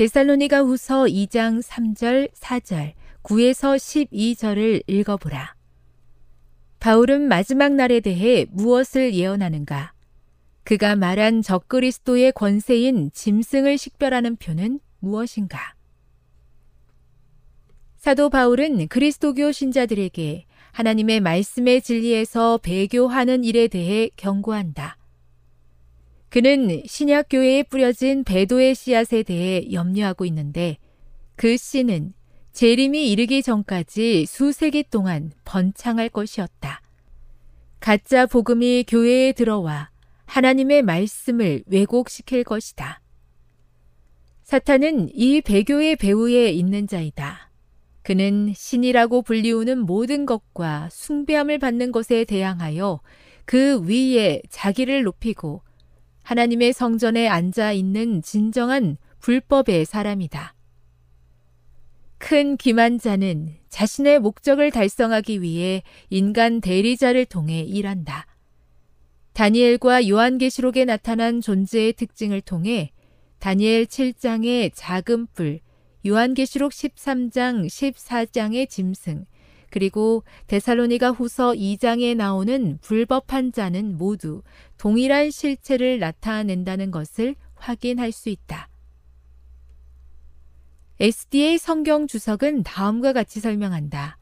데살로니가 후서 2장 3절 4절 9에서 12절을 읽어보라. 바울은 마지막 날에 대해 무엇을 예언하는가? 그가 말한 적그리스도의 권세인 짐승을 식별하는 표는 무엇인가? 사도 바울은 그리스도교 신자들에게 하나님의 말씀의 진리에서 배교하는 일에 대해 경고한다. 그는 신약교회에 뿌려진 배도의 씨앗에 대해 염려하고 있는데 그 씨는 재림이 이르기 전까지 수세기 동안 번창할 것이었다. 가짜 복음이 교회에 들어와 하나님의 말씀을 왜곡시킬 것이다. 사탄은 이 배교의 배후에 있는 자이다. 그는 신이라고 불리우는 모든 것과 숭배함을 받는 것에 대항하여 그 위에 자기를 높이고 하나님의 성전에 앉아 있는 진정한 불법의 사람이다. 큰 기만자는 자신의 목적을 달성하기 위해 인간 대리자를 통해 일한다. 다니엘과 요한계시록에 나타난 존재의 특징을 통해 다니엘 7장의 작은 뿔, 요한계시록 13장 14장의 짐승, 그리고 데살로니가 후서 2장에 나오는 불법한 자는 모두 동일한 실체를 나타낸다는 것을 확인할 수 있다. SDA 성경 주석은 다음과 같이 설명한다.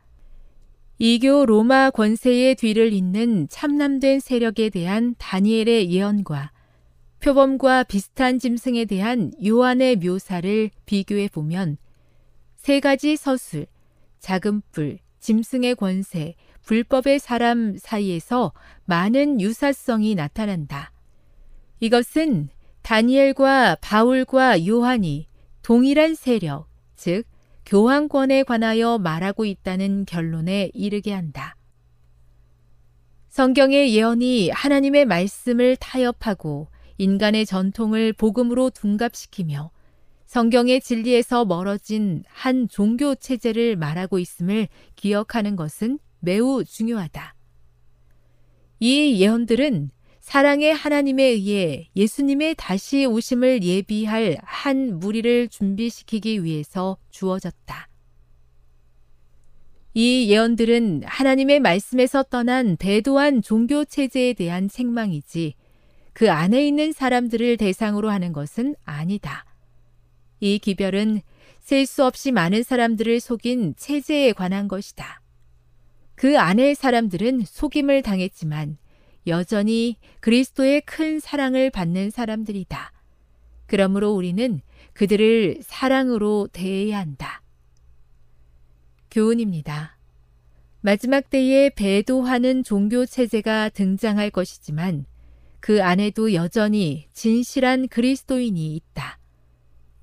이교 로마 권세의 뒤를 잇는 참남된 세력에 대한 다니엘의 예언과 표범과 비슷한 짐승에 대한 요한의 묘사를 비교해 보면 세 가지 서술, 작은 뿔, 짐승의 권세, 불법의 사람 사이에서 많은 유사성이 나타난다. 이것은 다니엘과 바울과 요한이 동일한 세력, 즉, 교황권에 관하여 말하고 있다는 결론에 이르게 한다. 성경의 예언이 하나님의 말씀을 타협하고 인간의 전통을 복음으로 둔갑시키며 성경의 진리에서 멀어진 한 종교 체제를 말하고 있음을 기억하는 것은 매우 중요하다. 이 예언들은 사랑의 하나님에 의해 예수님의 다시 오심을 예비할 한 무리를 준비시키기 위해서 주어졌다. 이 예언들은 하나님의 말씀에서 떠난 배도한 종교 체제에 대한 책망이지 그 안에 있는 사람들을 대상으로 하는 것은 아니다. 이 기별은 셀 수 없이 많은 사람들을 속인 체제에 관한 것이다. 그 안의 사람들은 속임을 당했지만 여전히 그리스도의 큰 사랑을 받는 사람들이다. 그러므로 우리는 그들을 사랑으로 대해야 한다. 교훈입니다. 마지막 때에 배도하는 종교 체제가 등장할 것이지만 그 안에도 여전히 진실한 그리스도인이 있다.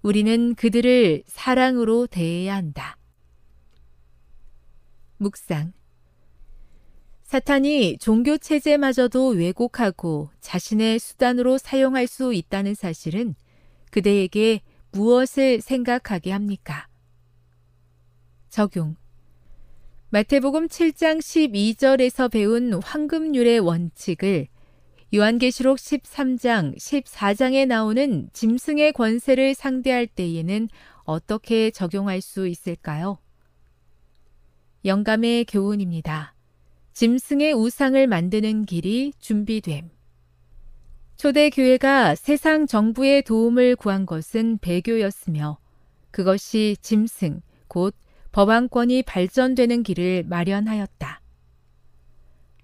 우리는 그들을 사랑으로 대해야 한다. 묵상. 사탄이 종교 체제마저도 왜곡하고 자신의 수단으로 사용할 수 있다는 사실은 그대에게 무엇을 생각하게 합니까? 적용. 마태복음 7장 12절에서 배운 황금률의 원칙을 요한계시록 13장, 14장에 나오는 짐승의 권세를 상대할 때에는 어떻게 적용할 수 있을까요? 영감의 교훈입니다. 짐승의 우상을 만드는 길이 준비됨. 초대교회가 세상 정부의 도움을 구한 것은 배교였으며 그것이 짐승, 곧 법안권이 발전되는 길을 마련하였다.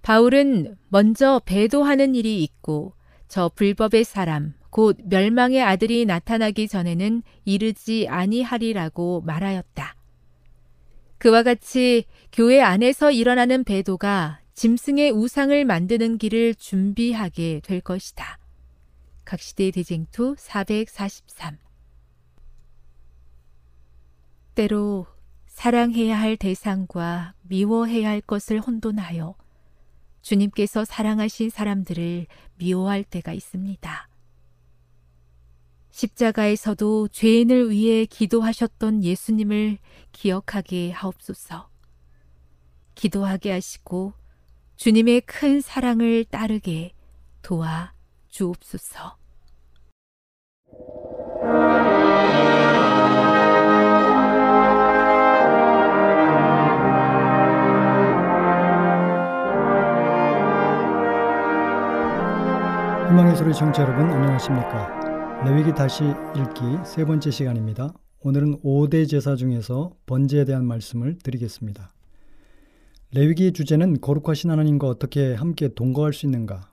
바울은 먼저 배도하는 일이 있고 저 불법의 사람, 곧 멸망의 아들이 나타나기 전에는 이르지 아니하리라고 말하였다. 그와 같이 교회 안에서 일어나는 배도가 짐승의 우상을 만드는 길을 준비하게 될 것이다. 각시대 대쟁투 443 때로 사랑해야 할 대상과 미워해야 할 것을 혼돈하여 주님께서 사랑하신 사람들을 미워할 때가 있습니다. 십자가에서도 죄인을 위해 기도하셨던 예수님을 기억하게 하옵소서. 기도하게 하시고 주님의 큰 사랑을 따르게 도와 주옵소서. 희망의 소리 청취자 여러분 안녕하십니까? 레위기 다시 읽기 세 번째 시간입니다. 오늘은 5대 제사 중에서 번제에 대한 말씀을 드리겠습니다. 레위기의 주제는 거룩하신 하나님과 어떻게 함께 동거할 수 있는가?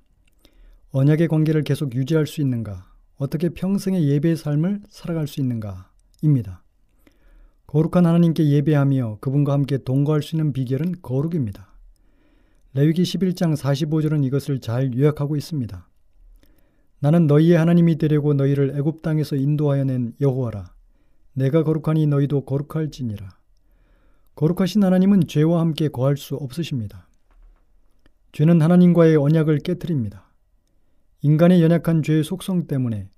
언약의 관계를 계속 유지할 수 있는가? 어떻게 평생의 예배의 삶을 살아갈 수 있는가 입니다. 거룩한 하나님께 예배하며 그분과 함께 동거할 수 있는 비결은 거룩입니다. 레위기 11장 45절은 이것을 잘 요약하고 있습니다. 나는 너희의 하나님이 되려고 너희를 애굽 땅에서 인도하여 낸 여호와라. 내가 거룩하니 너희도 거룩할지니라. 거룩하신 하나님은 죄와 함께 거할 수 없으십니다. 죄는 하나님과의 언약을 깨뜨립니다. 인간의 연약한 죄의 속성 때문에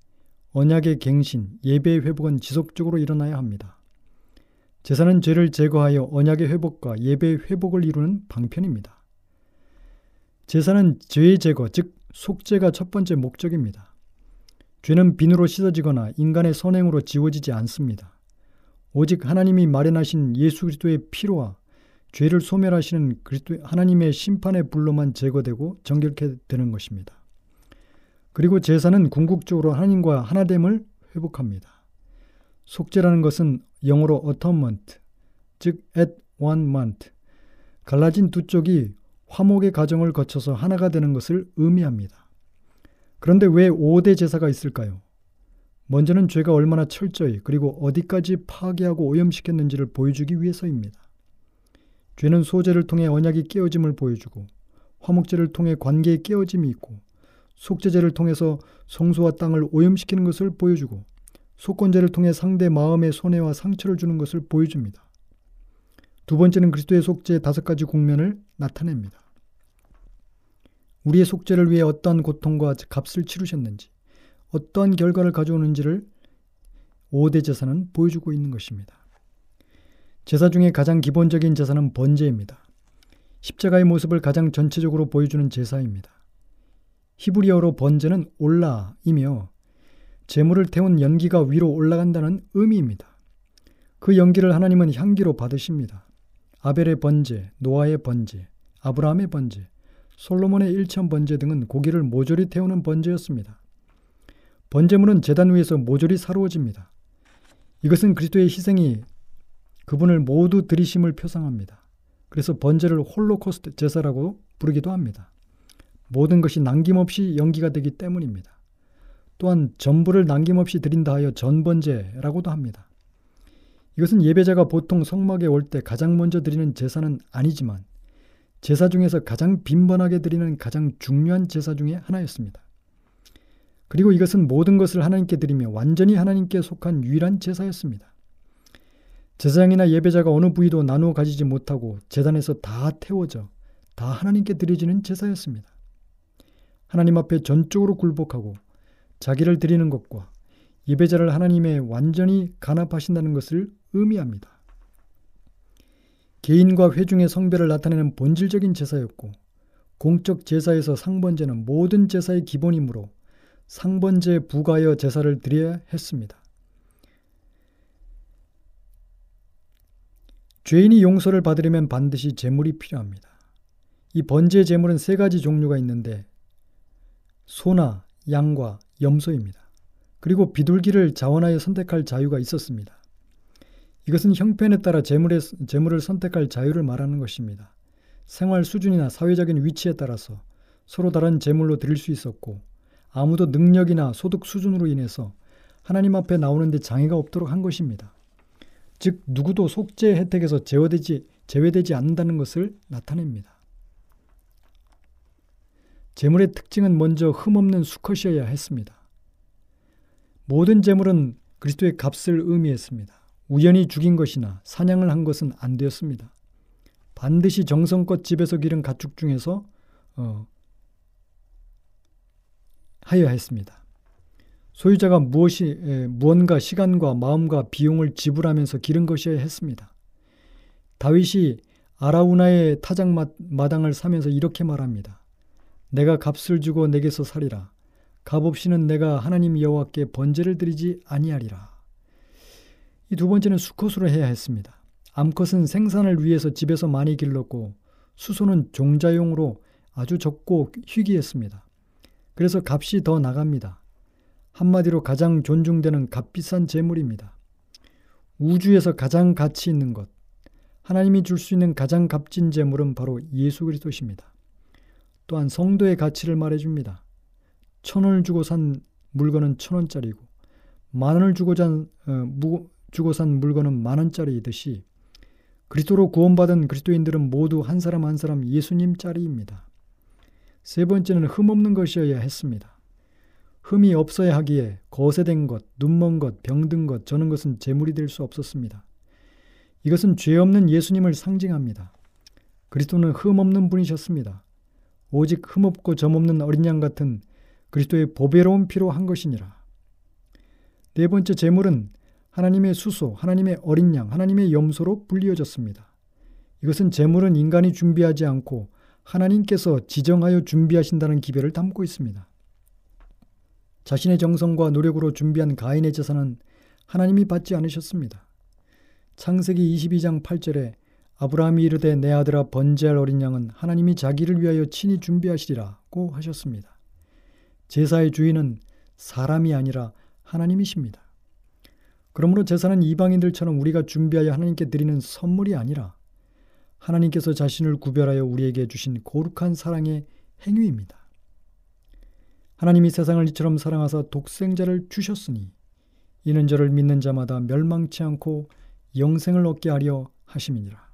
언약의 갱신, 예배의 회복은 지속적으로 일어나야 합니다. 제사는 죄를 제거하여 언약의 회복과 예배의 회복을 이루는 방편입니다. 제사는 죄의 제거, 즉 속죄가 첫 번째 목적입니다. 죄는 비누로 씻어지거나 인간의 선행으로 지워지지 않습니다. 오직 하나님이 마련하신 예수 그리스도의 피로와 죄를 소멸하시는 그리스도 하나님의 심판의 불로만 제거되고 정결케 되는 것입니다. 그리고 제사는 궁극적으로 하나님과 하나됨을 회복합니다. 속죄라는 것은 영어로 atonement, 즉 at one month, 갈라진 두 쪽이 화목의 과정을 거쳐서 하나가 되는 것을 의미합니다. 그런데 왜 5대 제사가 있을까요? 먼저는 죄가 얼마나 철저히 그리고 어디까지 파괴하고 오염시켰는지를 보여주기 위해서입니다. 죄는 소재를 통해 언약이 깨어짐을 보여주고 화목제를 통해 관계의 깨어짐이 있고 속죄제를 통해서 성소와 땅을 오염시키는 것을 보여주고 속건제를 통해 상대 마음의 손해와 상처를 주는 것을 보여줍니다. 두 번째는 그리스도의 속죄의 다섯 가지 국면을 나타냅니다. 우리의 속죄를 위해 어떠한 고통과 값을 치르셨는지, 어떠한 결과를 가져오는지를 5대 제사는 보여주고 있는 것입니다. 제사 중에 가장 기본적인 제사는 번제입니다. 십자가의 모습을 가장 전체적으로 보여주는 제사입니다. 히브리어로 번제는 올라이며 재물을 태운 연기가 위로 올라간다는 의미입니다. 그 연기를 하나님은 향기로 받으십니다. 아벨의 번제, 노아의 번제, 아브라함의 번제, 솔로몬의 일천 번제 등은 고기를 모조리 태우는 번제였습니다. 번제물은 제단 위에서 모조리 사루어집니다. 이것은 그리스도의 희생이 그분을 모두 드리심을 표상합니다. 그래서 번제를 홀로코스트 제사라고 부르기도 합니다. 모든 것이 남김없이 연기가 되기 때문입니다. 또한 전부를 남김없이 드린다 하여 전번제라고도 합니다. 이것은 예배자가 보통 성막에 올 때 가장 먼저 드리는 제사는 아니지만 제사 중에서 가장 빈번하게 드리는 가장 중요한 제사 중의 하나였습니다. 그리고 이것은 모든 것을 하나님께 드리며 완전히 하나님께 속한 유일한 제사였습니다. 제사장이나 예배자가 어느 부위도 나누어 가지지 못하고 재단에서 다 태워져 다 하나님께 드려지는 제사였습니다. 하나님 앞에 전적으로 굴복하고 자기를 드리는 것과 예배자를 하나님의 완전히 간합하신다는 것을 의미합니다. 개인과 회중의 성별을 나타내는 본질적인 제사였고 공적 제사에서 상번제는 모든 제사의 기본이므로 상번제에 부가하여 제사를 드려야 했습니다. 죄인이 용서를 받으려면 반드시 제물이 필요합니다. 이 번제 제물은 세 가지 종류가 있는데 소나 양과 염소입니다. 그리고 비둘기를 자원하여 선택할 자유가 있었습니다. 이것은 형편에 따라 재물의, 재물을 선택할 자유를 말하는 것입니다. 생활 수준이나 사회적인 위치에 따라서 서로 다른 재물로 드릴 수 있었고 아무도 능력이나 소득 수준으로 인해서 하나님 앞에 나오는데 장애가 없도록 한 것입니다. 즉 누구도 속죄 혜택에서 제외되지, 제외되지 않는다는 것을 나타냅니다. 재물의 특징은 먼저 흠없는 수컷이어야 했습니다. 모든 재물은 그리스도의 값을 의미했습니다. 우연히 죽인 것이나 사냥을 한 것은 안 되었습니다. 반드시 정성껏 집에서 기른 가축 중에서 어, 하여야 했습니다. 소유자가 무엇이 에, 무언가 시간과 마음과 비용을 지불하면서 기른 것이어야 했습니다. 다윗이 아라우나의 타작 마당을 사면서 이렇게 말합니다. 내가 값을 주고 내게서 살이라. 값 없이는 내가 하나님 여호와께 번제를 드리지 아니하리라. 이 두 번째는 수컷으로 해야 했습니다. 암컷은 생산을 위해서 집에서 많이 길렀고 수소는 종자용으로 아주 적고 희귀했습니다. 그래서 값이 더 나갑니다. 한마디로 가장 존중되는 값비싼 재물입니다. 우주에서 가장 가치 있는 것, 하나님이 줄 수 있는 가장 값진 재물은 바로 예수 그리스도십니다. 또한 성도의 가치를 말해줍니다. 천 원을 주고 산 물건은 천 원짜리고 만 원을 주고, 잔, 어, 무, 주고 산 물건은 만 원짜리이듯이 그리스도로 구원받은 그리스도인들은 모두 한 사람 한 사람 예수님 짜리입니다. 세 번째는 흠 없는 것이어야 했습니다. 흠이 없어야 하기에 거세된 것, 눈먼 것, 병든 것, 저는 것은 재물이 될 수 없었습니다. 이것은 죄 없는 예수님을 상징합니다. 그리스도는 흠 없는 분이셨습니다. 오직 흠 없고 점 없는 어린 양 같은 그리스도의 보배로운 피로 한 것이니라. 네 번째 제물은 하나님의 수소, 하나님의 어린 양, 하나님의 염소로 불리어졌습니다. 이것은 제물은 인간이 준비하지 않고 하나님께서 지정하여 준비하신다는 기별을 담고 있습니다. 자신의 정성과 노력으로 준비한 가인의 제사는 하나님이 받지 않으셨습니다. 창세기 22장 8절에 아브라함이 이르되 내 아들아 번제할 어린 양은 하나님이 자기를 위하여 친히 준비하시리라고 하셨습니다. 제사의 주인은 사람이 아니라 하나님이십니다. 그러므로 제사는 이방인들처럼 우리가 준비하여 하나님께 드리는 선물이 아니라 하나님께서 자신을 구별하여 우리에게 주신 거룩한 사랑의 행위입니다. 하나님이 세상을 이처럼 사랑하사 독생자를 주셨으니 이는 저를 믿는 자마다 멸망치 않고 영생을 얻게 하려 하심이니라.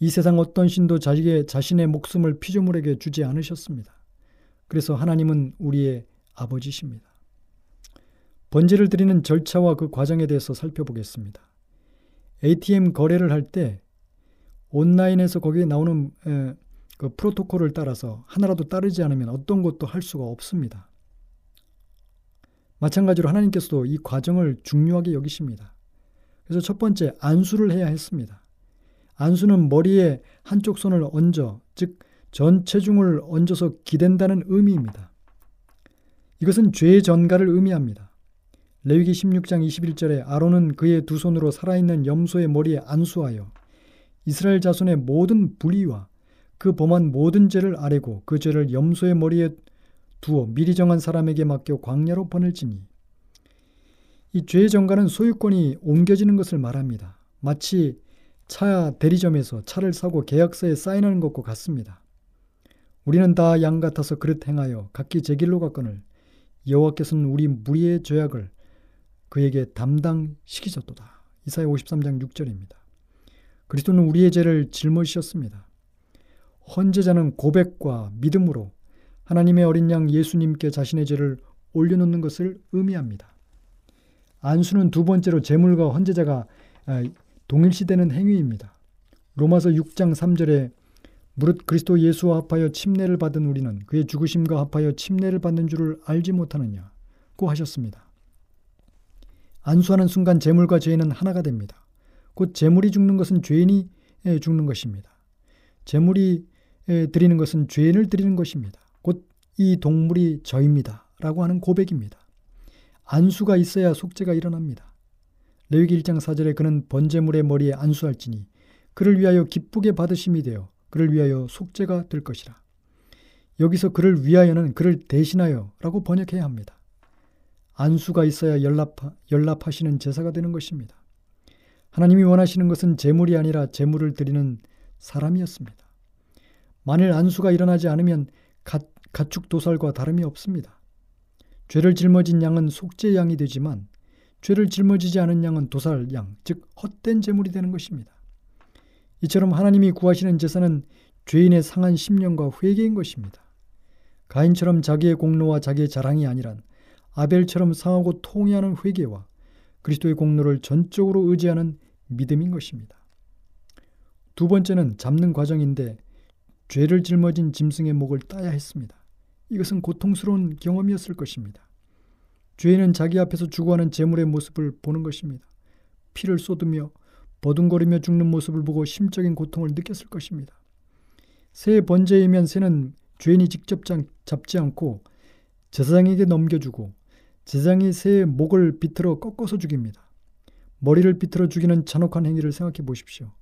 이 세상 어떤 신도 자기의 자신의 목숨을 피조물에게 주지 않으셨습니다. 그래서 하나님은 우리의 아버지십니다. 번제를 드리는 절차와 그 과정에 대해서 살펴보겠습니다. ATM 거래를 할 때 온라인에서 거기에 나오는 에, 그 프로토콜을 따라서 하나라도 따르지 않으면 어떤 것도 할 수가 없습니다. 마찬가지로 하나님께서도 이 과정을 중요하게 여기십니다. 그래서 첫 번째 안수를 해야 했습니다. 안수는 머리에 한쪽 손을 얹어 즉 전 체중을 얹어서 기댄다는 의미입니다. 이것은 죄의 전가를 의미합니다. 레위기 16장 21절에 아론은 그의 두 손으로 살아있는 염소의 머리에 안수하여 이스라엘 자손의 모든 불의와 그 범한 모든 죄를 아뢰고 그 죄를 염소의 머리에 두어 미리 정한 사람에게 맡겨 광야로 보낼지니 이 죄의 정가는 소유권이 옮겨지는 것을 말합니다. 마치 차 대리점에서 차를 사고 계약서에 사인하는 것과 같습니다. 우리는 다 양 같아서 그릇 행하여 각기 제 길로 갔거늘 여호와께서는 우리 무리의 죄악을 그에게 담당시키셨도다. 이사야 53장 6절입니다. 그리스도는 우리의 죄를 짊어지셨습니다. 헌제자는 고백과 믿음으로 하나님의 어린 양 예수님께 자신의 죄를 올려놓는 것을 의미합니다. 안수는 두 번째로 제물과 헌제자가 아, 동일시되는 행위입니다. 로마서 6장 3절에 무릇 그리스도 예수와 합하여 침례를 받은 우리는 그의 죽으심과 합하여 침례를 받는 줄을 알지 못하느냐고 하셨습니다. 안수하는 순간 제물과 죄인은 하나가 됩니다. 곧 제물이 죽는 것은 죄인이 죽는 것입니다. 제물이 드리는 것은 죄인을 드리는 것입니다. 곧 이 동물이 저입니다. 라고 하는 고백입니다. 안수가 있어야 속죄가 일어납니다. 레위기 1장 4절에 그는 번제물의 머리에 안수할지니 그를 위하여 기쁘게 받으심이 되어 그를 위하여 속죄가 될 것이라. 여기서 그를 위하여는 그를 대신하여 라고 번역해야 합니다. 안수가 있어야 연합, 연합하시는 제사가 되는 것입니다. 하나님이 원하시는 것은 제물이 아니라 제물을 드리는 사람이었습니다. 만일 안수가 일어나지 않으면 가, 가축 도살과 다름이 없습니다. 죄를 짊어진 양은 속죄 양이 되지만 죄를 짊어지지 않은 양은 도살 양, 즉 헛된 제물이 되는 것입니다. 이처럼 하나님이 구하시는 제사는 죄인의 상한 심령과 회개인 것입니다. 가인처럼 자기의 공로와 자기의 자랑이 아니란 아벨처럼 상하고 통회하는 회개와 그리스도의 공로를 전적으로 의지하는 믿음인 것입니다. 두 번째는 잡는 과정인데 죄를 짊어진 짐승의 목을 따야 했습니다. 이것은 고통스러운 경험이었을 것입니다. 죄인은 자기 앞에서 죽어가는 재물의 모습을 보는 것입니다. 피를 쏟으며 버둥거리며 죽는 모습을 보고 심적인 고통을 느꼈을 것입니다. 새의 번제이면 새는 죄인이 직접 잡지 않고 제사장에게 넘겨주고 제사장이 새의 목을 비틀어 꺾어서 죽입니다. 머리를 비틀어 죽이는 잔혹한 행위를 생각해 보십시오.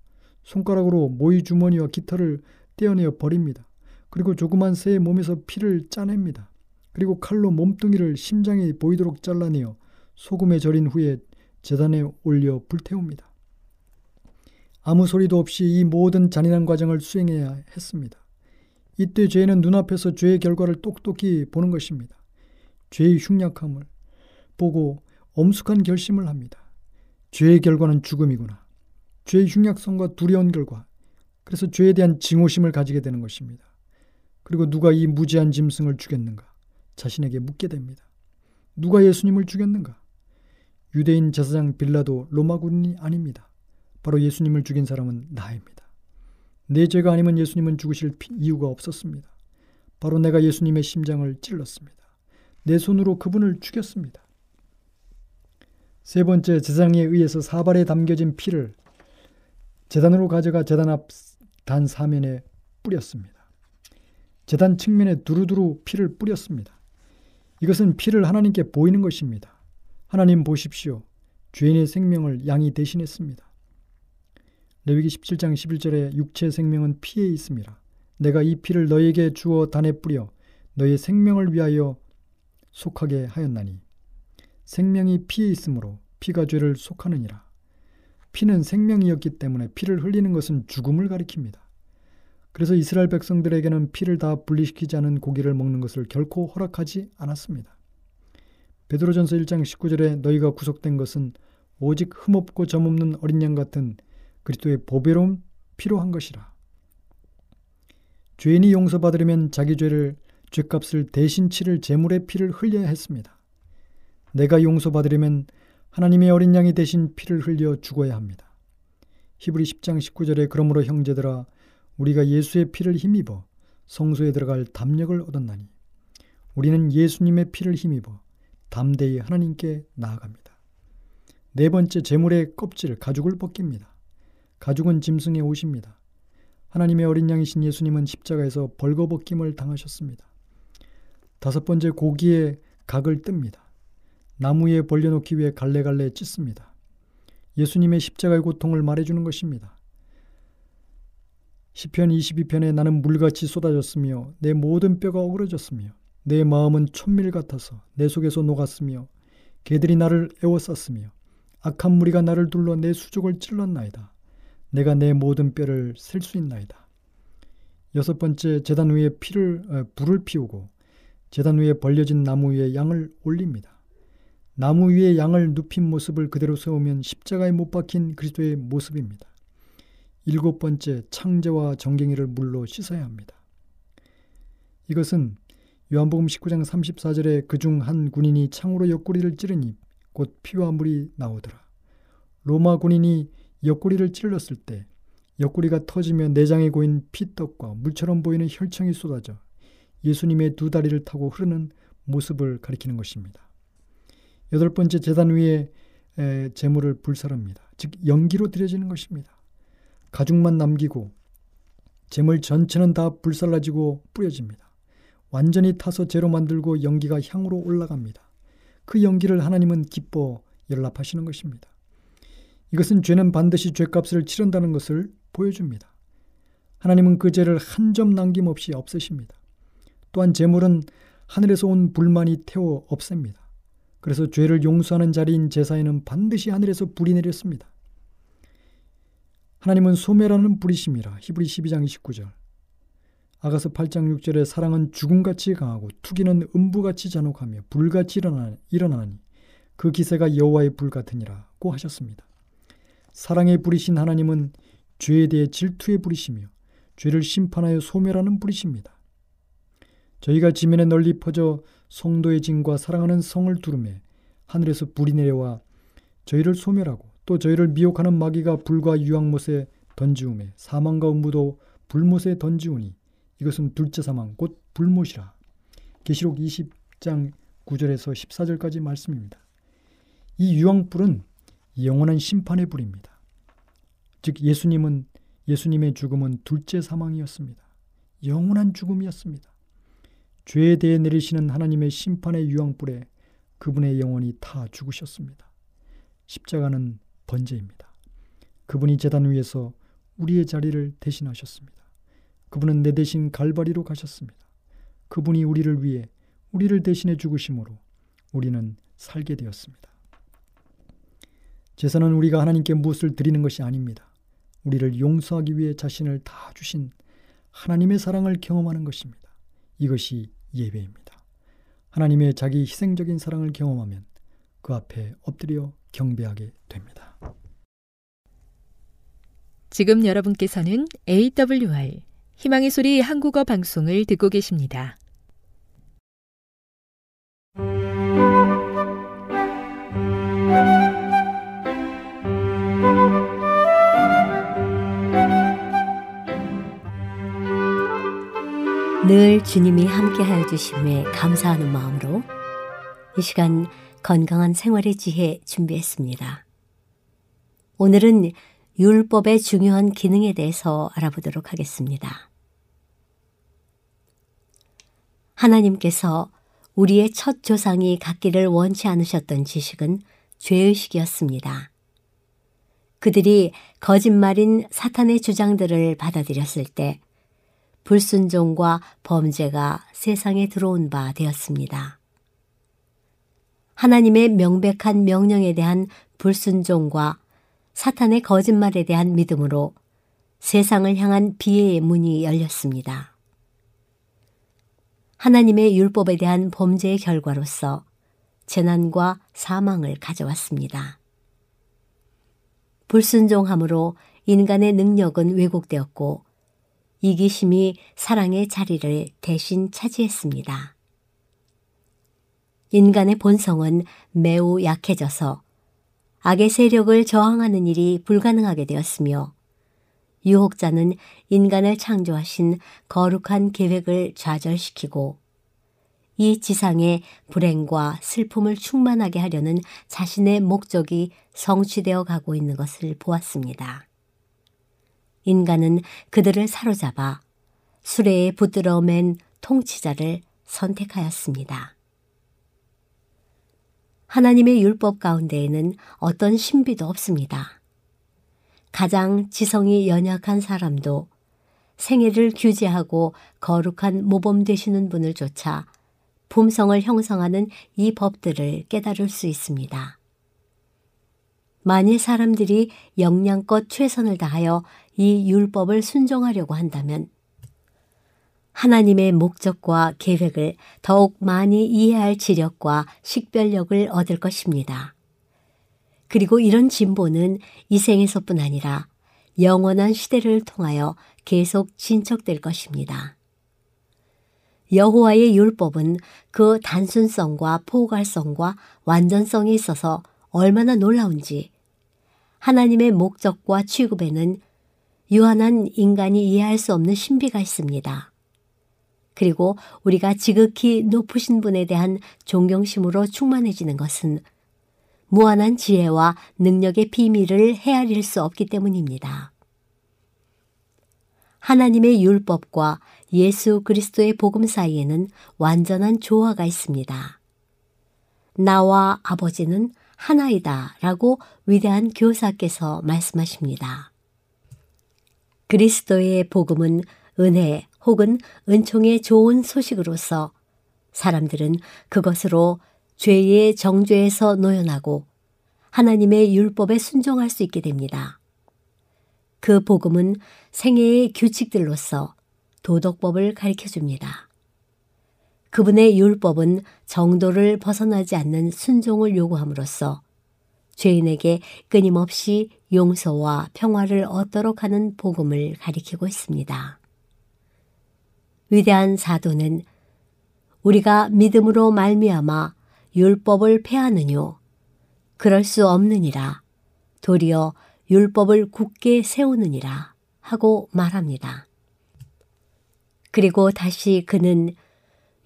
손가락으로 모이 주머니와 깃털을 떼어내어 버립니다. 그리고 조그만 새의 몸에서 피를 짜냅니다. 그리고 칼로 몸뚱이를 심장이 보이도록 잘라내어 소금에 절인 후에 재단에 올려 불태웁니다. 아무 소리도 없이 이 모든 잔인한 과정을 수행해야 했습니다. 이때 죄는 눈앞에서 죄의 결과를 똑똑히 보는 것입니다. 죄의 흉약함을 보고 엄숙한 결심을 합니다. 죄의 결과는 죽음이구나. 죄의 흉약성과 두려운 결과. 그래서 죄에 대한 증오심을 가지게 되는 것입니다. 그리고 누가 이 무지한 짐승을 죽였는가? 자신에게 묻게 됩니다. 누가 예수님을 죽였는가? 유대인 제사장 빌라도 로마군이 아닙니다. 바로 예수님을 죽인 사람은 나입니다. 내 죄가 아니면 예수님은 죽으실 이유가 없었습니다. 바로 내가 예수님의 심장을 찔렀습니다. 내 손으로 그분을 죽였습니다. 세 번째 제사장에 의해서 사발에 담겨진 피를 재단으로 가져가 재단 앞 단 사면에 뿌렸습니다. 재단 측면에 두루두루 피를 뿌렸습니다. 이것은 피를 하나님께 보이는 것입니다. 하나님 보십시오. 죄인의 생명을 양이 대신했습니다. 레위기 17장 11절에 육체 생명은 피에 있습니다. 내가 이 피를 너에게 주어 단에 뿌려 너의 생명을 위하여 속하게 하였나니 생명이 피에 있으므로 피가 죄를 속하느니라. 피는 생명이었기 때문에 피를 흘리는 것은 죽음을 가리킵니다. 그래서 이스라엘 백성들에게는 피를 다 분리시키지 않은 고기를 먹는 것을 결코 허락하지 않았습니다. 베드로전서 1장 19절에 너희가 구속된 것은 오직 흠없고 점없는 어린 양 같은 그리스도의 보배로운 피로 한 것이라. 죄인이 용서받으려면 자기 죄를 죄값을 대신 치를 제물의 피를 흘려야 했습니다. 내가 용서받으려면 하나님의 어린 양이 대신 피를 흘려 죽어야 합니다. 히브리 10장 19절에 그러므로 형제들아 우리가 예수의 피를 힘입어 성소에 들어갈 담력을 얻었나니 우리는 예수님의 피를 힘입어 담대히 하나님께 나아갑니다. 네 번째 제물의 껍질 가죽을 벗깁니다. 가죽은 짐승의 옷입니다. 하나님의 어린 양이신 예수님은 십자가에서 벌거벗김을 당하셨습니다. 다섯 번째 고기의 각을 뜹니다. 나무에 벌려놓기 위해 갈래갈래 찢습니다. 예수님의 십자가의 고통을 말해주는 것입니다. 시편 22편에 나는 물같이 쏟아졌으며 내 모든 뼈가 어그러졌으며 내 마음은 촌밀 같아서 내 속에서 녹았으며 개들이 나를 애워쌌으며 악한 무리가 나를 둘러 내 수족을 찔렀나이다. 내가 내 모든 뼈를 셀 수 있나이다. 여섯 번째 재단 위에 피를 어, 불을 피우고 재단 위에 벌려진 나무 위에 양을 올립니다. 나무 위에 양을 눕힌 모습을 그대로 세우면 십자가에 못 박힌 그리스도의 모습입니다. 일곱 번째 창제와 정갱이를 물로 씻어야 합니다. 이것은 요한복음 19장 34절에 그중 한 군인이 창으로 옆구리를 찌르니 곧 피와 물이 나오더라. 로마 군인이 옆구리를 찔렀을 때 옆구리가 터지며 내장에 고인 피떡과 물처럼 보이는 혈청이 쏟아져 예수님의 두 다리를 타고 흐르는 모습을 가리키는 것입니다. 여덟 번째 재단 위에 재물을 불사릅니다. 즉 연기로 드려지는 것입니다. 가죽만 남기고 재물 전체는 다 불살라지고 뿌려집니다. 완전히 타서 재로 만들고 연기가 향으로 올라갑니다. 그 연기를 하나님은 기뻐 연락하시는 것입니다. 이것은 죄는 반드시 죄값을 치른다는 것을 보여줍니다. 하나님은 그 죄를 한 점 남김없이 없애십니다. 또한 재물은 하늘에서 온 불만이 태워 없앱니다. 그래서 죄를 용서하는 자리인 제사에는 반드시 하늘에서 불이 내렸습니다. 하나님은 소매라는 불이심이라 히브리 12장 29절 아가서 8장 6절에 사랑은 죽음같이 강하고 투기는 음부같이 잔혹하며 불같이 일어나니 그 기세가 여호와의 불 같으니라고 하셨습니다. 사랑의 불이신 하나님은 죄에 대해 질투의 불이시며 죄를 심판하여 소멸하는 불이십니다. 저희가 지면에 널리 퍼져 성도의 진과 사랑하는 성을 두름에 하늘에서 불이 내려와 저희를 소멸하고 또 저희를 미혹하는 마귀가 불과 유황못에 던지우매 사망과 음부도 불못에 던지우니 이것은 둘째 사망 곧 불못이라. 계시록 20장 9절에서 14절까지 말씀입니다. 이 유황불은 영원한 심판의 불입니다. 즉 예수님은 예수님의 죽음은 둘째 사망이었습니다. 영원한 죽음이었습니다. 죄에 대해 내리시는 하나님의 심판의 유황불에 그분의 영혼이 타 죽으셨습니다. 십자가는 번제입니다. 그분이 재단 위에서 우리의 자리를 대신하셨습니다. 그분은 내 대신 갈바리로 가셨습니다. 그분이 우리를 위해 우리를 대신해 죽으심으로 우리는 살게 되었습니다. 제사는 우리가 하나님께 무엇을 드리는 것이 아닙니다. 우리를 용서하기 위해 자신을 다 주신 하나님의 사랑을 경험하는 것입니다. 이것이 예배입니다. 하나님의 자기 희생적인 사랑을 경험하면 그 앞에 엎드려 경배하게 됩니다. 지금 여러분께서는 AWR 희망의 소리 한국어 방송을 듣고 계십니다. 늘 주님이 함께하여 주심에 감사하는 마음으로 이 시간 건강한 생활의 지혜 준비했습니다. 오늘은 율법의 중요한 기능에 대해서 알아보도록 하겠습니다. 하나님께서 우리의 첫 조상이 갖기를 원치 않으셨던 지식은 죄의식이었습니다. 그들이 거짓말인 사탄의 주장들을 받아들였을 때 불순종과 범죄가 세상에 들어온 바 되었습니다. 하나님의 명백한 명령에 대한 불순종과 사탄의 거짓말에 대한 믿음으로 세상을 향한 비애의 문이 열렸습니다. 하나님의 율법에 대한 범죄의 결과로서 재난과 사망을 가져왔습니다. 불순종함으로 인간의 능력은 왜곡되었고 이기심이 사랑의 자리를 대신 차지했습니다. 인간의 본성은 매우 약해져서 악의 세력을 저항하는 일이 불가능하게 되었으며 유혹자는 인간을 창조하신 거룩한 계획을 좌절시키고 이 지상에 불행과 슬픔을 충만하게 하려는 자신의 목적이 성취되어 가고 있는 것을 보았습니다. 인간은 그들을 사로잡아 수레에 붙들어 맨 통치자를 선택하였습니다. 하나님의 율법 가운데에는 어떤 신비도 없습니다. 가장 지성이 연약한 사람도 생애를 규제하고 거룩한 모범 되시는 분을 쫓아 품성을 형성하는 이 법들을 깨달을 수 있습니다. 만일 사람들이 역량껏 최선을 다하여 이 율법을 순종하려고 한다면 하나님의 목적과 계획을 더욱 많이 이해할 지력과 식별력을 얻을 것입니다. 그리고 이런 진보는 이 생에서뿐 아니라 영원한 시대를 통하여 계속 진척될 것입니다. 여호와의 율법은 그 단순성과 포괄성과 완전성에 있어서 얼마나 놀라운지 하나님의 목적과 취급에는 유한한 인간이 이해할 수 없는 신비가 있습니다. 그리고 우리가 지극히 높으신 분에 대한 존경심으로 충만해지는 것은 무한한 지혜와 능력의 비밀을 헤아릴 수 없기 때문입니다. 하나님의 율법과 예수 그리스도의 복음 사이에는 완전한 조화가 있습니다. 나와 아버지는 하나이다 라고 위대한 교사께서 말씀하십니다. 그리스도의 복음은 은혜 혹은 은총의 좋은 소식으로서 사람들은 그것으로 죄의 정죄에서 노연하고 하나님의 율법에 순종할 수 있게 됩니다. 그 복음은 생애의 규칙들로서 도덕법을 가르쳐 줍니다. 그분의 율법은 정도를 벗어나지 않는 순종을 요구함으로써 죄인에게 끊임없이 용서와 평화를 얻도록 하는 복음을 가리키고 있습니다. 위대한 사도는 우리가 믿음으로 말미암아 율법을 폐하느뇨 그럴 수 없느니라 도리어 율법을 굳게 세우느니라 하고 말합니다. 그리고 다시 그는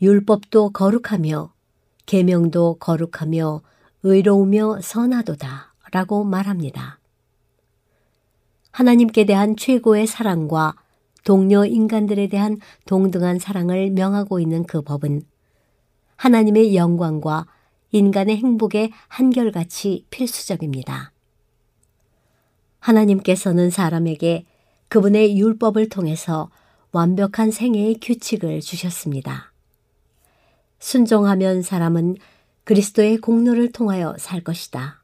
율법도 거룩하며 계명도 거룩하며 의로우며 선하도다 라고 말합니다. 하나님께 대한 최고의 사랑과 동료 인간들에 대한 동등한 사랑을 명하고 있는 그 법은 하나님의 영광과 인간의 행복에 한결같이 필수적입니다. 하나님께서는 사람에게 그분의 율법을 통해서 완벽한 생애의 규칙을 주셨습니다. 순종하면 사람은 그리스도의 공로를 통하여 살 것이다.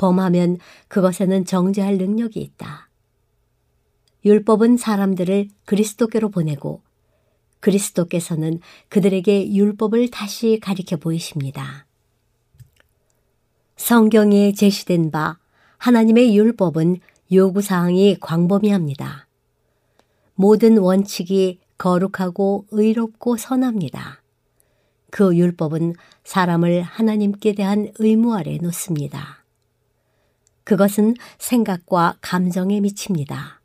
범하면 그것에는 정죄할 능력이 있다. 율법은 사람들을 그리스도께로 보내고 그리스도께서는 그들에게 율법을 다시 가리켜 보이십니다. 성경에 제시된 바 하나님의 율법은 요구사항이 광범위합니다. 모든 원칙이 거룩하고 의롭고 선합니다. 그 율법은 사람을 하나님께 대한 의무 아래 놓습니다. 그것은 생각과 감정에 미칩니다.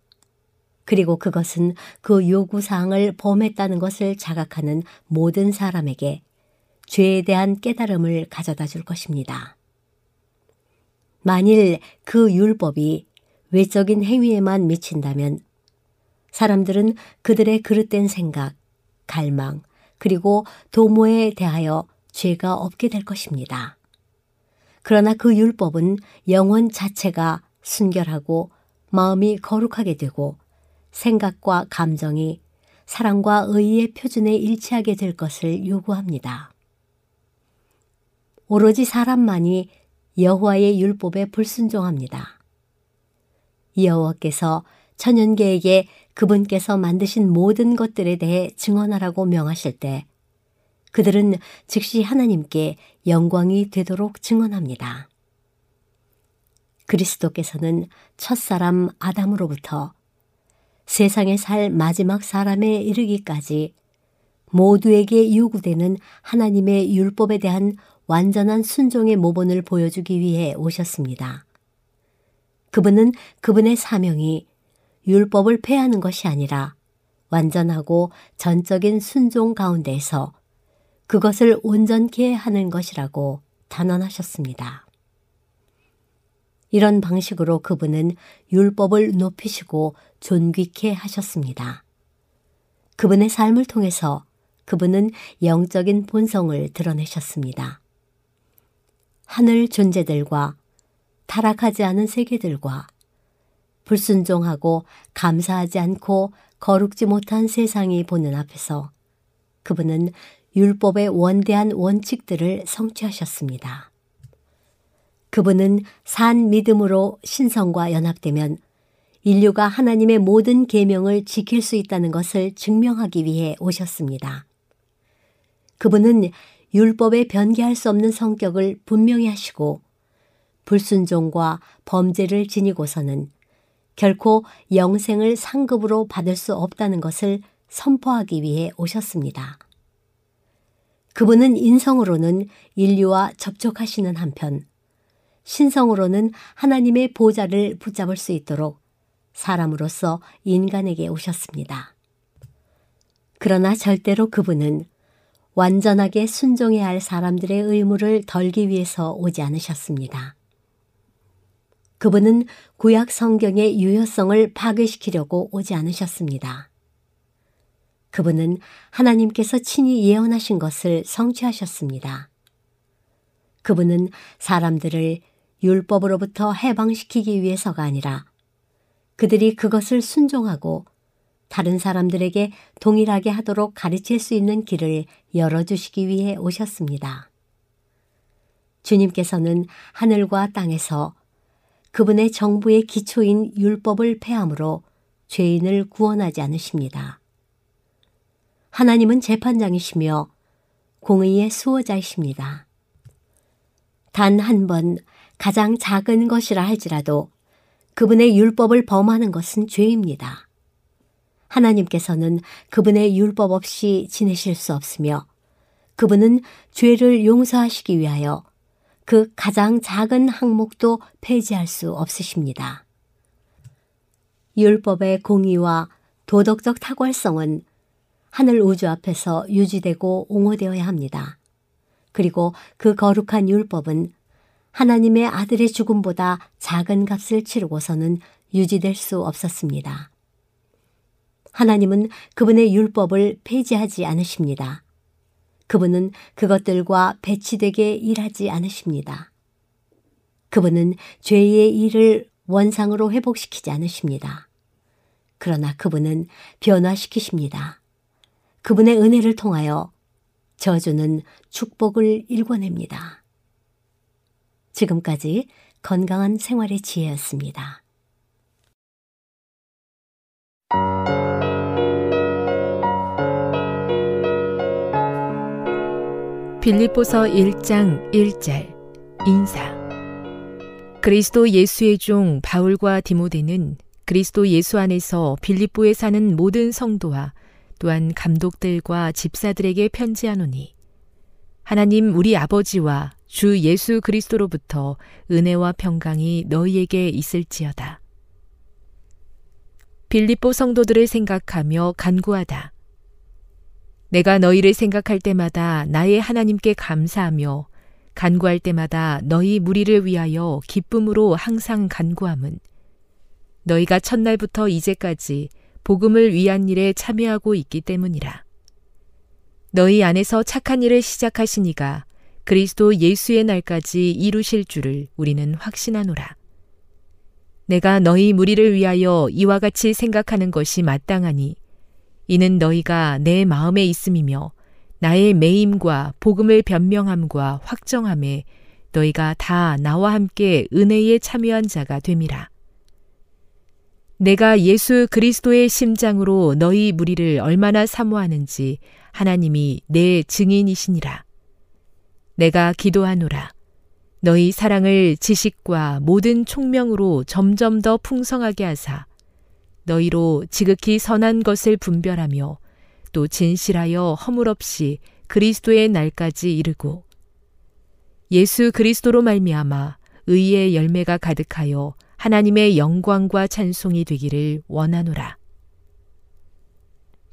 그리고 그것은 그 요구사항을 범했다는 것을 자각하는 모든 사람에게 죄에 대한 깨달음을 가져다 줄 것입니다. 만일 그 율법이 외적인 행위에만 미친다면 사람들은 그들의 그릇된 생각, 갈망, 그리고 도모에 대하여 죄가 없게 될 것입니다. 그러나 그 율법은 영혼 자체가 순결하고 마음이 거룩하게 되고 생각과 감정이 사랑과 의의 표준에 일치하게 될 것을 요구합니다. 오로지 사람만이 여호와의 율법에 불순종합니다. 여호와께서 천연계에게 그분께서 만드신 모든 것들에 대해 증언하라고 명하실 때 그들은 즉시 하나님께 영광이 되도록 증언합니다. 그리스도께서는 첫사람 아담으로부터 세상에 살 마지막 사람에 이르기까지 모두에게 요구되는 하나님의 율법에 대한 완전한 순종의 모본을 보여주기 위해 오셨습니다. 그분은 그분의 사명이 율법을 폐하는 것이 아니라 완전하고 전적인 순종 가운데서 그것을 온전케 하는 것이라고 단언하셨습니다. 이런 방식으로 그분은 율법을 높이시고 존귀케 하셨습니다. 그분의 삶을 통해서 그분은 영적인 본성을 드러내셨습니다. 하늘 존재들과 타락하지 않은 세계들과 불순종하고 감사하지 않고 거룩지 못한 세상이 보는 앞에서 그분은 율법의 원대한 원칙들을 성취하셨습니다. 그분은 산 믿음으로 신성과 연합되면 인류가 하나님의 모든 계명을 지킬 수 있다는 것을 증명하기 위해 오셨습니다. 그분은 율법에 변개할 수 없는 성격을 분명히 하시고 불순종과 범죄를 지니고서는 결코 영생을 상급으로 받을 수 없다는 것을 선포하기 위해 오셨습니다. 그분은 인성으로는 인류와 접촉하시는 한편 신성으로는 하나님의 보좌를 붙잡을 수 있도록 사람으로서 인간에게 오셨습니다. 그러나 절대로 그분은 완전하게 순종해야 할 사람들의 의무를 덜기 위해서 오지 않으셨습니다. 그분은 구약 성경의 유효성을 파괴시키려고 오지 않으셨습니다. 그분은 하나님께서 친히 예언하신 것을 성취하셨습니다. 그분은 사람들을 율법으로부터 해방시키기 위해서가 아니라 그들이 그것을 순종하고 다른 사람들에게 동일하게 하도록 가르칠 수 있는 길을 열어주시기 위해 오셨습니다. 주님께서는 하늘과 땅에서 그분의 정부의 기초인 율법을 폐함으로 죄인을 구원하지 않으십니다. 하나님은 재판장이시며 공의의 수호자이십니다. 단 한 번 가장 작은 것이라 할지라도 그분의 율법을 범하는 것은 죄입니다. 하나님께서는 그분의 율법 없이 지내실 수 없으며 그분은 죄를 용서하시기 위하여 그 가장 작은 항목도 폐지할 수 없으십니다. 율법의 공의와 도덕적 탁월성은 하늘 우주 앞에서 유지되고 옹호되어야 합니다. 그리고 그 거룩한 율법은 하나님의 아들의 죽음보다 작은 값을 치르고서는 유지될 수 없었습니다. 하나님은 그분의 율법을 폐지하지 않으십니다. 그분은 그것들과 배치되게 일하지 않으십니다. 그분은 죄의 일을 원상으로 회복시키지 않으십니다. 그러나 그분은 변화시키십니다. 그분의 은혜를 통하여 저주는 축복을 일궈냅니다. 지금까지 건강한 생활의 지혜였습니다. 빌립보서 1장 1절 인사 그리스도 예수의 종 바울과 디모데는 그리스도 예수 안에서 빌립보에 사는 모든 성도와 또한 감독들과 집사들에게 편지하노니 하나님 우리 아버지와 주 예수 그리스도로부터 은혜와 평강이 너희에게 있을지어다. 빌립보 성도들을 생각하며 간구하다. 내가 너희를 생각할 때마다 나의 하나님께 감사하며 간구할 때마다 너희 무리를 위하여 기쁨으로 항상 간구함은 너희가 첫날부터 이제까지 복음을 위한 일에 참여하고 있기 때문이라. 너희 안에서 착한 일을 시작하시니가 그리스도 예수의 날까지 이루실 줄을 우리는 확신하노라. 내가 너희 무리를 위하여 이와 같이 생각하는 것이 마땅하니 이는 너희가 내 마음에 있음이며 나의 매임과 복음을 변명함과 확정함에 너희가 다 나와 함께 은혜에 참여한 자가 됨이라. 내가 예수 그리스도의 심장으로 너희 무리를 얼마나 사모하는지 하나님이 내 증인이시니라. 내가 기도하노라. 너희 사랑을 지식과 모든 총명으로 점점 더 풍성하게 하사 너희로 지극히 선한 것을 분별하며 또 진실하여 허물 없이 그리스도의 날까지 이르고 예수 그리스도로 말미암아 의의 열매가 가득하여 하나님의 영광과 찬송이 되기를 원하노라.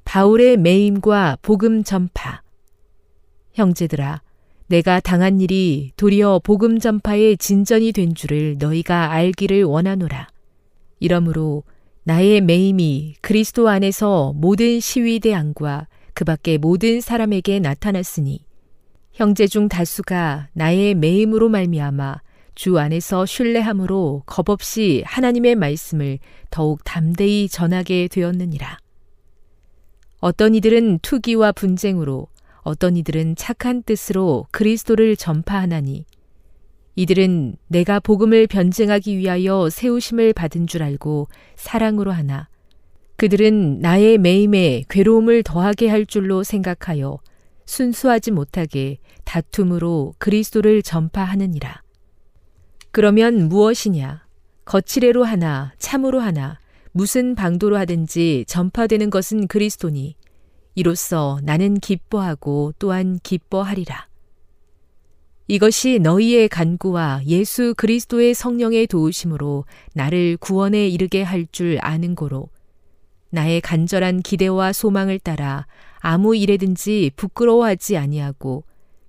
바울의 매임과 복음 전파 형제들아 내가 당한 일이 도리어 복음 전파의 진전이 된 줄을 너희가 알기를 원하노라. 이러므로 나의 매임이 그리스도 안에서 모든 시위대안과 그 밖의 모든 사람에게 나타났으니 형제 중 다수가 나의 매임으로 말미암아 주 안에서 신뢰함으로 겁없이 하나님의 말씀을 더욱 담대히 전하게 되었느니라. 어떤 이들은 투기와 분쟁으로 어떤 이들은 착한 뜻으로 그리스도를 전파하나니 이들은 내가 복음을 변증하기 위하여 세우심을 받은 줄 알고 사랑으로 하나 그들은 나의 매임에 괴로움을 더하게 할 줄로 생각하여 순수하지 못하게 다툼으로 그리스도를 전파하느니라. 그러면 무엇이냐? 거칠애로 하나, 참으로 하나, 무슨 방도로 하든지 전파되는 것은 그리스도니, 이로써 나는 기뻐하고 또한 기뻐하리라. 이것이 너희의 간구와 예수 그리스도의 성령의 도우심으로 나를 구원에 이르게 할 줄 아는 고로 나의 간절한 기대와 소망을 따라 아무 일에든지 부끄러워하지 아니하고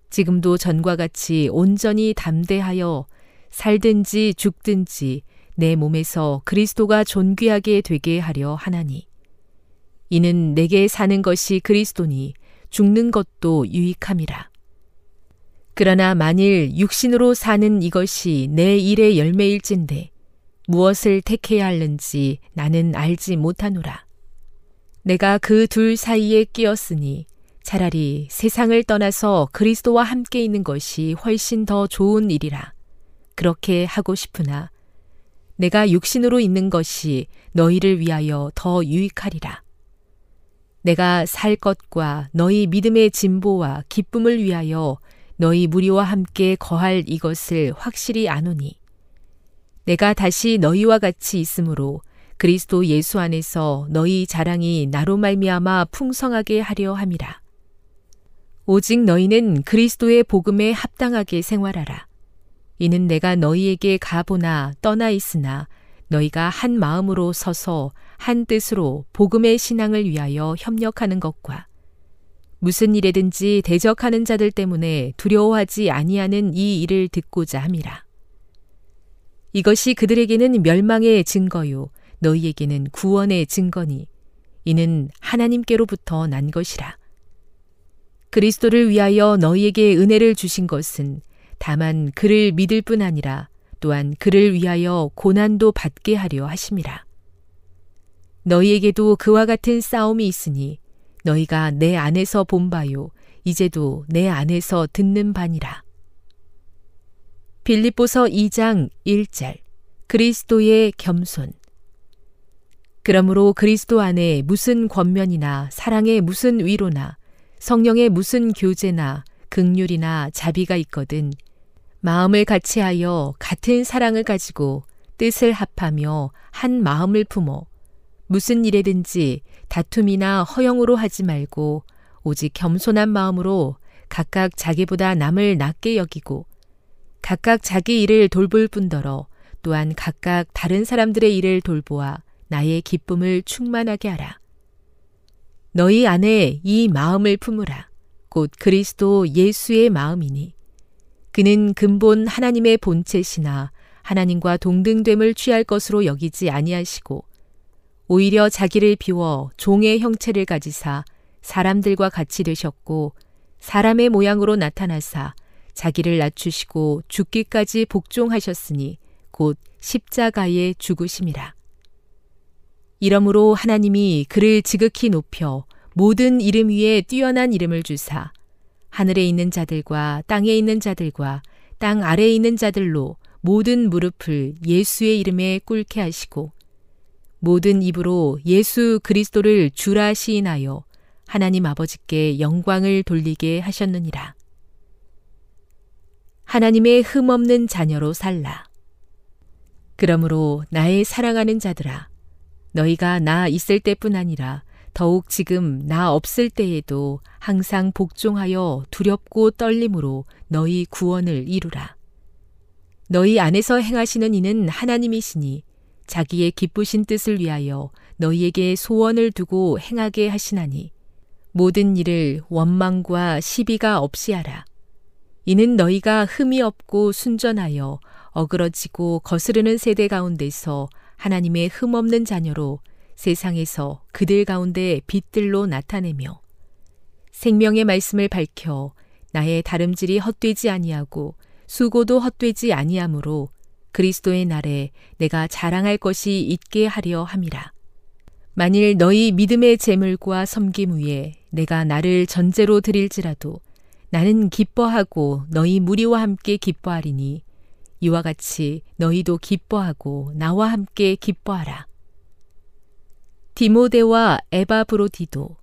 지금도 전과 같이 온전히 담대하여 살든지 죽든지 내 몸에서 그리스도가 존귀하게 되게 하려 하나니 이는 내게 사는 것이 그리스도니 죽는 것도 유익함이라. 그러나 만일 육신으로 사는 이것이 내 일의 열매일진데 무엇을 택해야 할는지 나는 알지 못하노라. 내가 그 둘 사이에 끼었으니 차라리 세상을 떠나서 그리스도와 함께 있는 것이 훨씬 더 좋은 일이라. 그렇게 하고 싶으나 내가 육신으로 있는 것이 너희를 위하여 더 유익하리라. 내가 살 것과 너희 믿음의 진보와 기쁨을 위하여 너희 무리와 함께 거할 이것을 확실히 아노니 내가 다시 너희와 같이 있으므로 그리스도 예수 안에서 너희 자랑이 나로 말미암아 풍성하게 하려 함이라. 오직 너희는 그리스도의 복음에 합당하게 생활하라. 이는 내가 너희에게 가보나 떠나 있으나 너희가 한 마음으로 서서 한 뜻으로 복음의 신앙을 위하여 협력하는 것과 무슨 일에든지 대적하는 자들 때문에 두려워하지 아니하는 이 일을 듣고자 함이라. 이것이 그들에게는 멸망의 증거요 너희에게는 구원의 증거니 이는 하나님께로부터 난 것이라. 그리스도를 위하여 너희에게 은혜를 주신 것은 다만 그를 믿을 뿐 아니라 또한 그를 위하여 고난도 받게 하려 하심이라. 너희에게도 그와 같은 싸움이 있으니 너희가 내 안에서 본 바요 이제도 내 안에서 듣는 바니라. 빌립보서 2장 1절 그리스도의 겸손 그러므로 그리스도 안에 무슨 권면이나 사랑의 무슨 위로나 성령의 무슨 교제나 극률이나 자비가 있거든 마음을 같이하여 같은 사랑을 가지고 뜻을 합하며 한 마음을 품어 무슨 일에든지 다툼이나 허영으로 하지 말고 오직 겸손한 마음으로 각각 자기보다 남을 낮게 여기고 각각 자기 일을 돌볼 뿐더러 또한 각각 다른 사람들의 일을 돌보아 나의 기쁨을 충만하게 하라. 너희 안에 이 마음을 품으라. 곧 그리스도 예수의 마음이니 그는 근본 하나님의 본체시나 하나님과 동등됨을 취할 것으로 여기지 아니하시고 오히려 자기를 비워 종의 형체를 가지사 사람들과 같이 되셨고 사람의 모양으로 나타나사 자기를 낮추시고 죽기까지 복종하셨으니 곧 십자가에 죽으심이라. 이러므로 하나님이 그를 지극히 높여 모든 이름 위에 뛰어난 이름을 주사 하늘에 있는 자들과 땅에 있는 자들과 땅 아래에 있는 자들로 모든 무릎을 예수의 이름에 꿇게 하시고 모든 입으로 예수 그리스도를 주라 시인하여 하나님 아버지께 영광을 돌리게 하셨느니라. 하나님의 흠없는 자녀로 살라. 그러므로 나의 사랑하는 자들아, 너희가 나 있을 때뿐 아니라 더욱 지금 나 없을 때에도 항상 복종하여 두렵고 떨림으로 너희 구원을 이루라. 너희 안에서 행하시는 이는 하나님이시니 자기의 기쁘신 뜻을 위하여 너희에게 소원을 두고 행하게 하시나니 모든 일을 원망과 시비가 없이 하라. 이는 너희가 흠이 없고 순전하여 어그러지고 거스르는 세대 가운데서 하나님의 흠 없는 자녀로 세상에서 그들 가운데 빛들로 나타내며 생명의 말씀을 밝혀 나의 다름질이 헛되지 아니하고 수고도 헛되지 아니하므로 그리스도의 날에 내가 자랑할 것이 있게 하려 함이라. 만일 너희 믿음의 재물과 섬김 위에 내가 나를 전제로 드릴지라도 나는 기뻐하고 너희 무리와 함께 기뻐하리니 이와 같이 너희도 기뻐하고 나와 함께 기뻐하라. 디모데와 에바브로디도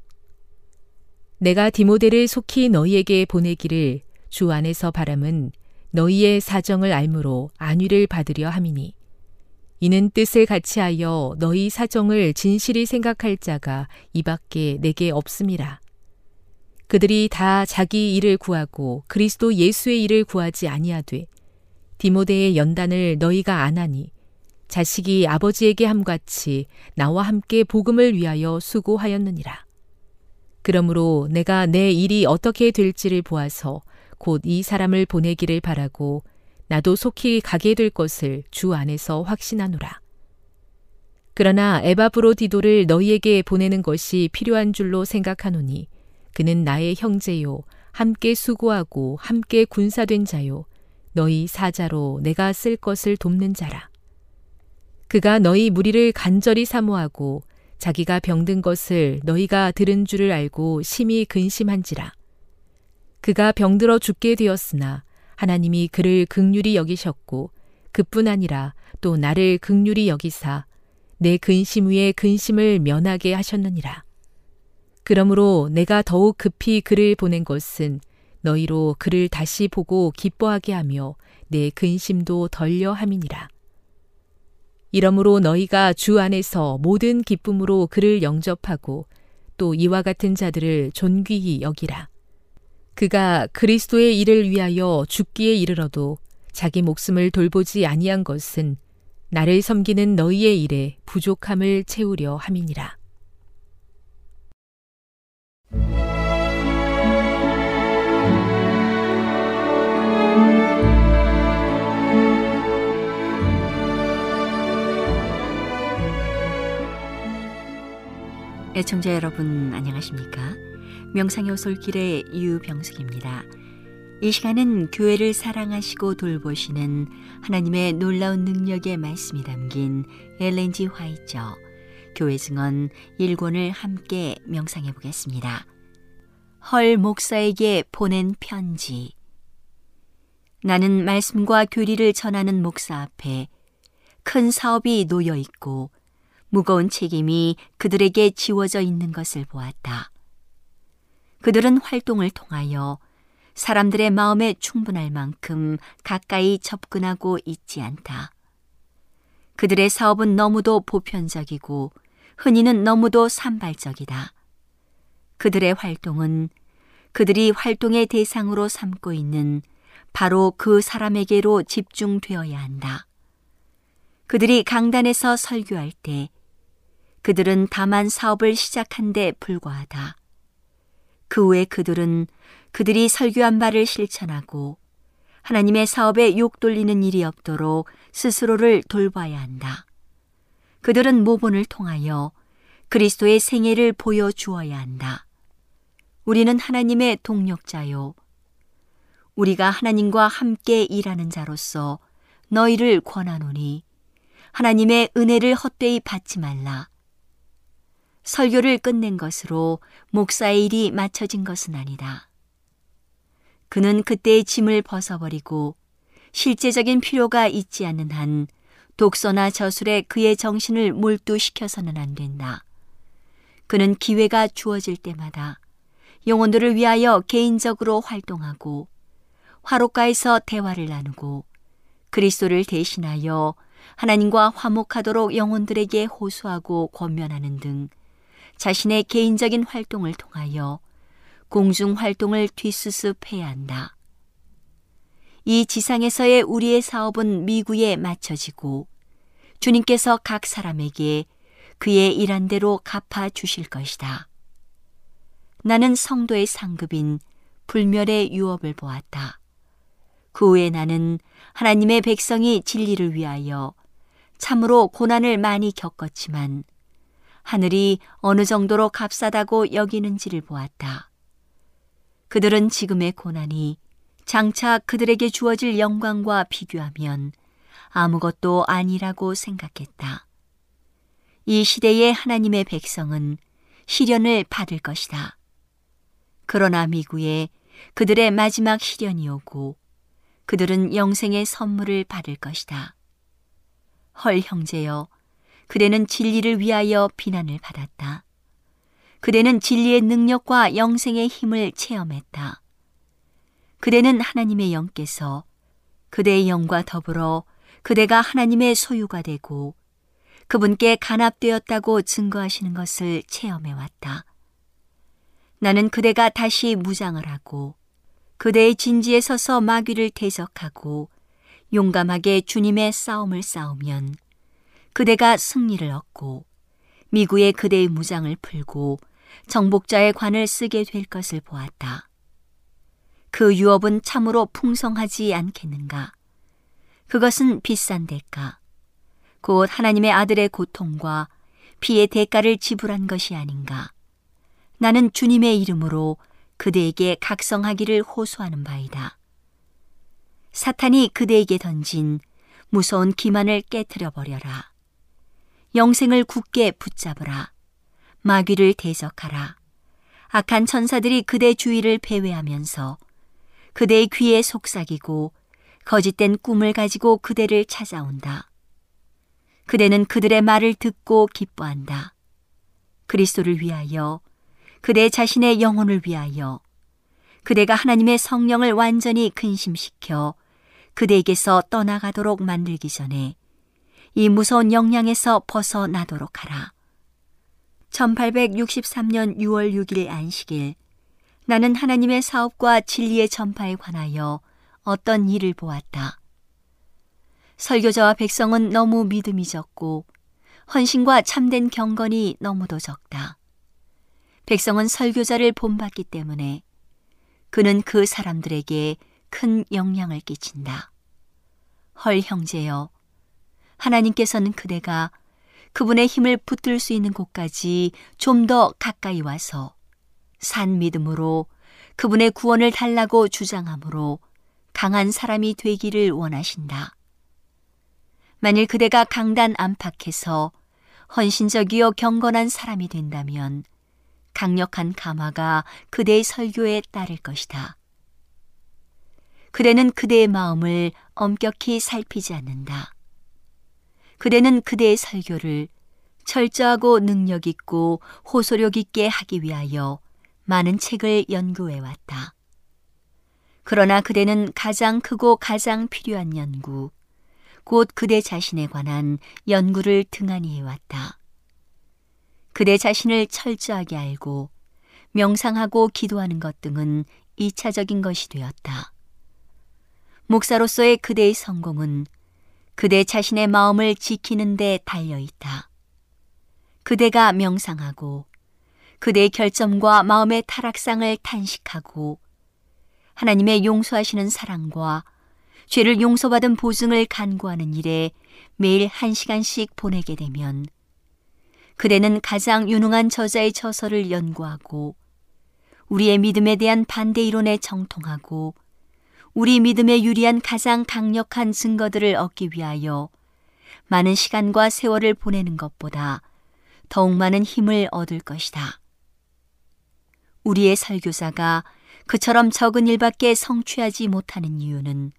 내가 디모데를 속히 너희에게 보내기를 주 안에서 바람은 너희의 사정을 알므로 안위를 받으려 함이니 이는 뜻을 같이하여 너희 사정을 진실히 생각할 자가 이밖에 내게 없음이라. 그들이 다 자기 일을 구하고 그리스도 예수의 일을 구하지 아니하되 디모데의 연단을 너희가 안하니 자식이 아버지에게 함같이 나와 함께 복음을 위하여 수고하였느니라. 그러므로 내가 내 일이 어떻게 될지를 보아서 곧 이 사람을 보내기를 바라고 나도 속히 가게 될 것을 주 안에서 확신하노라. 그러나 에바브로디도를 너희에게 보내는 것이 필요한 줄로 생각하노니 그는 나의 형제요 함께 수고하고 함께 군사된 자요 너희 사자로 내가 쓸 것을 돕는 자라. 그가 너희 무리를 간절히 사모하고 자기가 병든 것을 너희가 들은 줄을 알고 심히 근심한지라. 그가 병들어 죽게 되었으나 하나님이 그를 극률이 여기셨고 그뿐 아니라 또 나를 극률이 여기사 내 근심 위에 근심을 면하게 하셨느니라. 그러므로 내가 더욱 급히 그를 보낸 것은 너희로 그를 다시 보고 기뻐하게 하며 내 근심도 덜려 함이니라. 이러므로 너희가 주 안에서 모든 기쁨으로 그를 영접하고 또 이와 같은 자들을 존귀히 여기라. 그가 그리스도의 일을 위하여 죽기에 이르러도 자기 목숨을 돌보지 아니한 것은 나를 섬기는 너희의 일에 부족함을 채우려 함이니라. 애청자 여러분 안녕하십니까? 명상의 오솔길의 유병숙입니다. 이 시간은 교회를 사랑하시고 돌보시는 하나님의 놀라운 능력의 말씀이 담긴 엘렌지 화이처 교회 증언 1권을 함께 명상해 보겠습니다. 헐 목사에게 보낸 편지 나는 말씀과 교리를 전하는 목사 앞에 큰 사업이 놓여 있고 무거운 책임이 그들에게 지워져 있는 것을 보았다. 그들은 활동을 통하여 사람들의 마음에 충분할 만큼 가까이 접근하고 있지 않다. 그들의 사업은 너무도 보편적이고 흔히는 너무도 산발적이다. 그들의 활동은 그들이 활동의 대상으로 삼고 있는 바로 그 사람에게로 집중되어야 한다. 그들이 강단에서 설교할 때 그들은 다만 사업을 시작한 데 불과하다. 그 후에 그들은 그들이 설교한 바를 실천하고 하나님의 사업에 욕 돌리는 일이 없도록 스스로를 돌봐야 한다. 그들은 모본을 통하여 그리스도의 생애를 보여주어야 한다. 우리는 하나님의 동력자요. 우리가 하나님과 함께 일하는 자로서 너희를 권하노니 하나님의 은혜를 헛되이 받지 말라. 설교를 끝낸 것으로 목사의 일이 마쳐진 것은 아니다. 그는 그때의 짐을 벗어버리고 실제적인 필요가 있지 않는 한 독서나 저술에 그의 정신을 몰두시켜서는 안 된다. 그는 기회가 주어질 때마다 영혼들을 위하여 개인적으로 활동하고 화로가에서 대화를 나누고 그리스도를 대신하여 하나님과 화목하도록 영혼들에게 호소하고 권면하는 등 자신의 개인적인 활동을 통하여 공중 활동을 뒤수습해야 한다. 이 지상에서의 우리의 사업은 미구에 맞춰지고 주님께서 각 사람에게 그의 일한 대로 갚아 주실 것이다. 나는 성도의 상급인 불멸의 유업을 보았다. 그 후에 나는 하나님의 백성이 진리를 위하여 참으로 고난을 많이 겪었지만 하늘이 어느 정도로 값싸다고 여기는지를 보았다. 그들은 지금의 고난이 장차 그들에게 주어질 영광과 비교하면 아무것도 아니라고 생각했다. 이 시대의 하나님의 백성은 시련을 받을 것이다. 그러나 미구에 그들의 마지막 시련이 오고 그들은 영생의 선물을 받을 것이다. 헐 형제여, 그대는 진리를 위하여 비난을 받았다. 그대는 진리의 능력과 영생의 힘을 체험했다. 그대는 하나님의 영께서 그대의 영과 더불어 그대가 하나님의 소유가 되고 그분께 간합되었다고 증거하시는 것을 체험해 왔다. 나는 그대가 다시 무장을 하고 그대의 진지에 서서 마귀를 대적하고 용감하게 주님의 싸움을 싸우면 그대가 승리를 얻고 미구의 그대의 무장을 풀고 정복자의 관을 쓰게 될 것을 보았다. 그 유업은 참으로 풍성하지 않겠는가? 그것은 비싼 대가, 곧 하나님의 아들의 고통과 피의 대가를 지불한 것이 아닌가? 나는 주님의 이름으로 그대에게 각성하기를 호소하는 바이다. 사탄이 그대에게 던진 무서운 기만을 깨뜨려 버려라. 영생을 굳게 붙잡으라. 마귀를 대적하라. 악한 천사들이 그대 주위를 배회하면서 그대의 귀에 속삭이고 거짓된 꿈을 가지고 그대를 찾아온다. 그대는 그들의 말을 듣고 기뻐한다. 그리스도를 위하여, 그대 자신의 영혼을 위하여, 그대가 하나님의 성령을 완전히 근심시켜 그대에게서 떠나가도록 만들기 전에 이 무서운 영향에서 벗어나도록 하라. 1863년 6월 6일 안식일 나는 하나님의 사업과 진리의 전파에 관하여 어떤 일을 보았다. 설교자와 백성은 너무 믿음이 적고 헌신과 참된 경건이 너무도 적다. 백성은 설교자를 본받기 때문에 그는 그 사람들에게 큰 영향을 끼친다. 헐 형제여, 하나님께서는 그대가 그분의 힘을 붙들 수 있는 곳까지 좀 더 가까이 와서 산 믿음으로 그분의 구원을 달라고 주장하므로 강한 사람이 되기를 원하신다. 만일 그대가 강단 안팎에서 헌신적이요 경건한 사람이 된다면 강력한 감화가 그대의 설교에 따를 것이다. 그대는 그대의 마음을 엄격히 살피지 않는다. 그대는 그대의 설교를 철저하고 능력 있고 호소력 있게 하기 위하여 많은 책을 연구해 왔다. 그러나 그대는 가장 크고 가장 필요한 연구, 곧 그대 자신에 관한 연구를 등한히 해왔다. 그대 자신을 철저하게 알고 명상하고 기도하는 것 등은 이차적인 것이 되었다. 목사로서의 그대의 성공은 그대 자신의 마음을 지키는 데 달려 있다. 그대가 명상하고 그대의 결점과 마음의 타락상을 탄식하고 하나님의 용서하시는 사랑과 죄를 용서받은 보증을 간구하는 일에 매일 한 시간씩 보내게 되면 그대는 가장 유능한 저자의 저서를 연구하고 우리의 믿음에 대한 반대 이론에 정통하고 우리 믿음에 유리한 가장 강력한 증거들을 얻기 위하여 많은 시간과 세월을 보내는 것보다 더욱 많은 힘을 얻을 것이다. 우리의 설교사가 그처럼 적은 일밖에 성취하지 못하는 이유는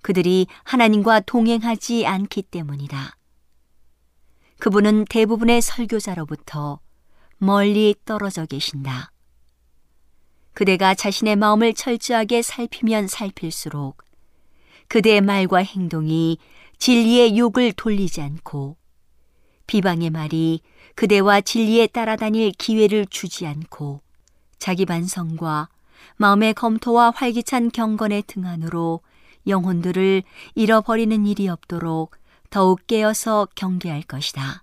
그들이 하나님과 동행하지 않기 때문이다. 그분은 대부분의 설교자로부터 멀리 떨어져 계신다. 그대가 자신의 마음을 철저하게 살피면 살필수록 그대의 말과 행동이 진리의 욕을 돌리지 않고 비방의 말이 그대와 진리에 따라다닐 기회를 주지 않고 자기 반성과 마음의 검토와 활기찬 경건의 등한으로 영혼들을 잃어버리는 일이 없도록 더욱 깨어서 경계할 것이다.